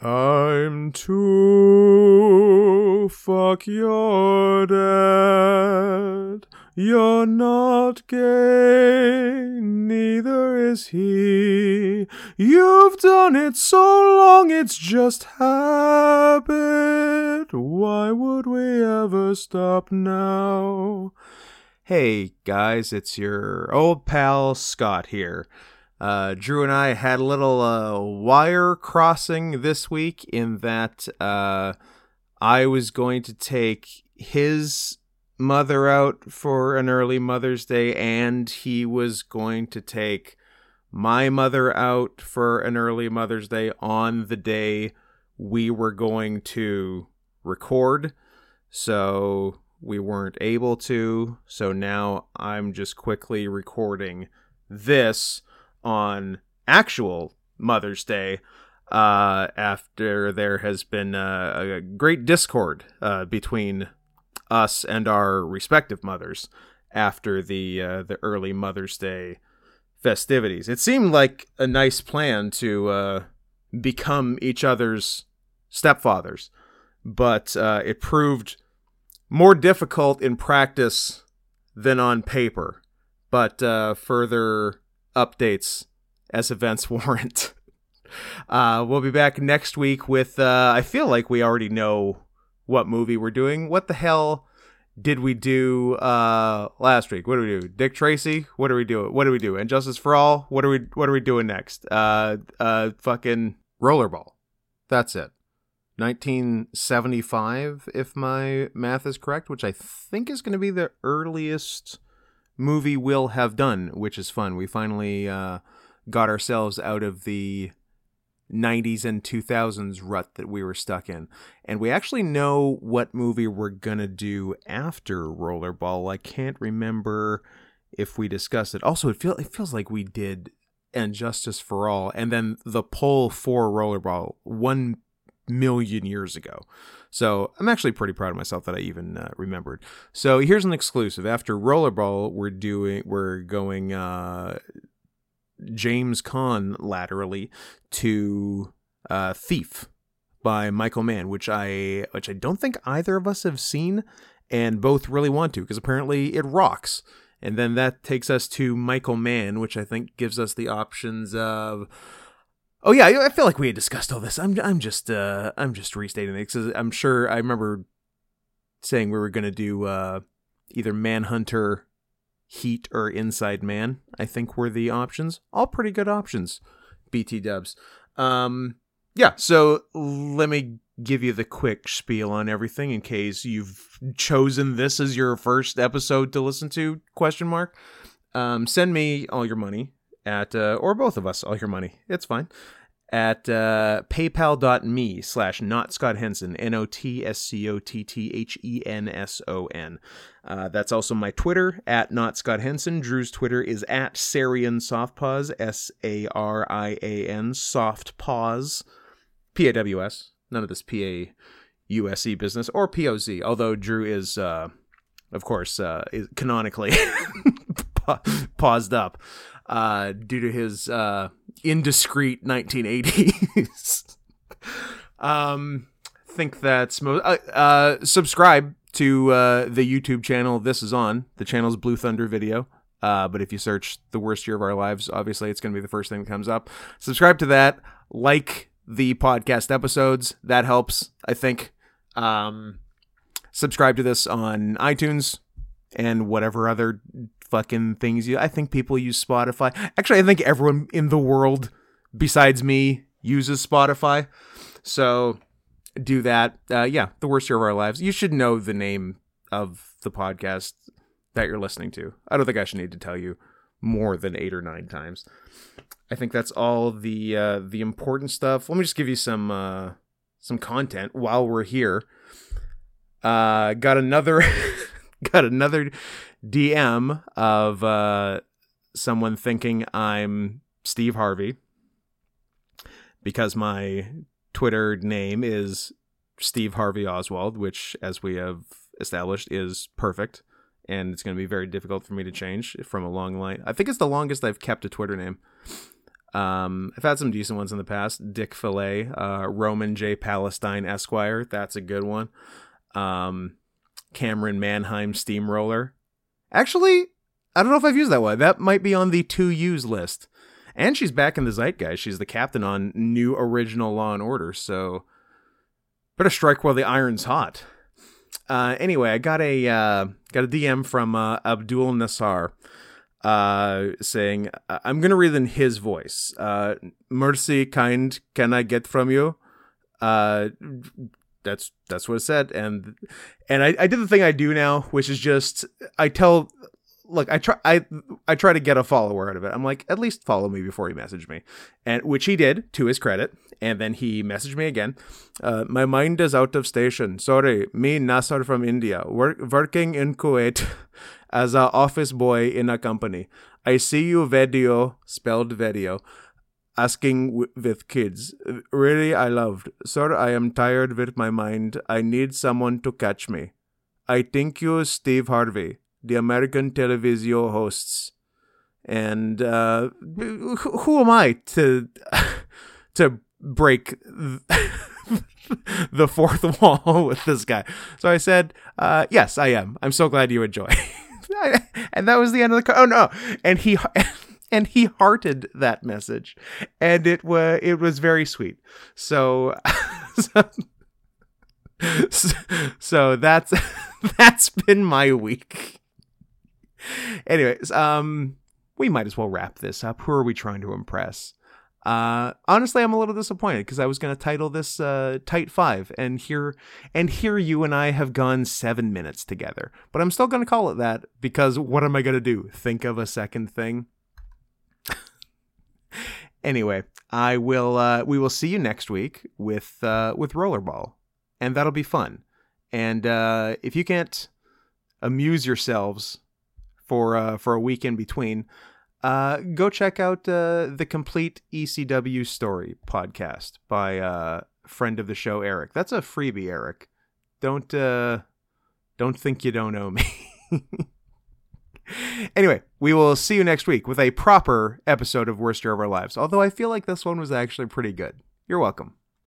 Time to fuck your dad. You're not gay, neither is he. You've done it so long, it's just habit. Why would we ever stop now? Hey guys, it's your old pal Scott here. Uh, Drew and I had a little uh, wire crossing this week in that uh, I was going to take his mother out for an early Mother's Day, and he was going to take my mother out for an early Mother's Day on the day we were going to record. So we weren't able to. So now I'm just quickly recording this on actual Mother's Day uh, after there has been uh, a great discord uh, between us and our respective mothers after the uh, the early Mother's Day festivities. It seemed like a nice plan to uh, become each other's stepfathers, but uh, it proved more difficult in practice than on paper. But further updates as events warrant. Uh, we'll be back next week with. Uh, I feel like we already know what movie we're doing. What the hell did we do uh, last week? What do we do? Dick Tracy. What do we do? What do we do? And Justice for All. What are we? What are we doing next? Uh, uh, fucking Rollerball. That's it. 1975, if my math is correct, which I think is going to be the earliest movie we'll have done, which is fun. We finally uh, got ourselves out of the 90s and 2000s rut that we were stuck in. And we actually know what movie we're going to do after Rollerball. I can't remember if we discussed it. Also, it, feel, it feels like we did And Justice for All and then the poll for Rollerball one million years ago. So I'm actually pretty proud of myself that I even uh, remembered. So here's an exclusive. After Rollerball, we're doing we're going uh, James Caan laterally to uh, Thief by Michael Mann, which I which I don't think either of us have seen, and both really want to because apparently it rocks. And then that takes us to Michael Mann, which I think gives us the options of Oh yeah, I feel like we had discussed all this. I'm I'm just uh I'm just restating it because I'm sure I remember saying we were gonna do uh either Manhunter, Heat, or Inside Man. I think were the options. All pretty good options. BT Dubs. Um, yeah. So let me give you the quick spiel on everything in case you've chosen this as your first episode to listen to. Question mark. Um, send me all your money at uh, or both of us all your money. It's fine at uh, paypal.me slash not Scott Henson, N O T S C O T T H E N S O N. Uh, that's also my Twitter at not Scott Henson. Drew's Twitter is at Sarian Softpaws, S A R I A N, Soft Paws, P A W S. None of this P A U S E business or P O Z, although Drew is, uh, of course, uh, is canonically paused up uh, due to his uh, indiscreet 1980s. um, think that's most. Uh, uh, subscribe to uh, the YouTube channel this is on. The channel's Blue Thunder Video. Uh, but if you search the worst year of our lives, obviously it's going to be the first thing that comes up. Subscribe to that. Like the podcast episodes. That helps, I think. Um, subscribe to this on iTunes and whatever other fucking things you I think people use Spotify. Actually, I think everyone in the world besides me uses Spotify. So do that. Uh, yeah, the worst year of our lives. You should know the name of the podcast that you're listening to. I don't think I should need to tell you more than eight or nine times. I think that's all the uh, the important stuff. Let me just give you some uh, some content while we're here. Uh, got another got another DM of uh, someone thinking I'm Steve Harvey because my Twitter name is Steve Harvey Oswald, which, as we have established, is perfect. And it's going to be very difficult for me to change from a long line. I think it's the longest I've kept a Twitter name. Um, I've had some decent ones in the past. Dick Fillet, uh, Roman J. Palestine Esquire. That's a good one. Um, Cameron Manheim Steamroller. Actually, I don't know if I've used that one. That might be on the to use list. And she's back in the zeitgeist. She's the captain on new original Law and Order. So better strike while the iron's hot. Uh, anyway, I got a uh, got a DM from uh, Abdul Nassar uh, saying, "I'm gonna read in his voice. Uh, Mercy, kind, can I get from you?" That's that's what it said, and and I, I did the thing I do now, which is just I tell look, I try I I try to get a follower out of it. I'm like, at least follow me before you message me, and which he did to his credit. And then he messaged me again. Uh, my mind is out of station. Sorry, me Nasar from India, work, working in Kuwait as a office boy in a company. I see you video spelled video asking w- with kids. Really, I loved. Sir, I am tired with my mind. I need someone to catch me. I think you, Steve Harvey the American television hosts. And uh, who am I to to break the fourth wall with this guy? So I said, uh, "Yes, I am. I'm so glad you enjoy." and that was the end of the. Co- oh no! And he and he hearted that message, and it was it was very sweet. So. so, so that's that's been my week. Anyways, um, we might as well wrap this up. Who are we trying to impress? Uh, honestly, I'm a little disappointed because I was going to title this uh, "Tight Five, and here and here you and I have gone seven minutes together. But I'm still going to call it that because what am I going to do? Think of a second thing? anyway, I will. Uh, we will see you next week with uh, with Rollerball, and that'll be fun. And uh, if you can't amuse yourselves for uh, for a week in between, uh, go check out uh, the complete ECW story podcast by uh, friend of the show Eric. That's a freebie, Eric. Don't uh, don't think you don't know me. anyway, we will see you next week with a proper episode of Worst Year of Our Lives. Although I feel like this one was actually pretty good. You're welcome.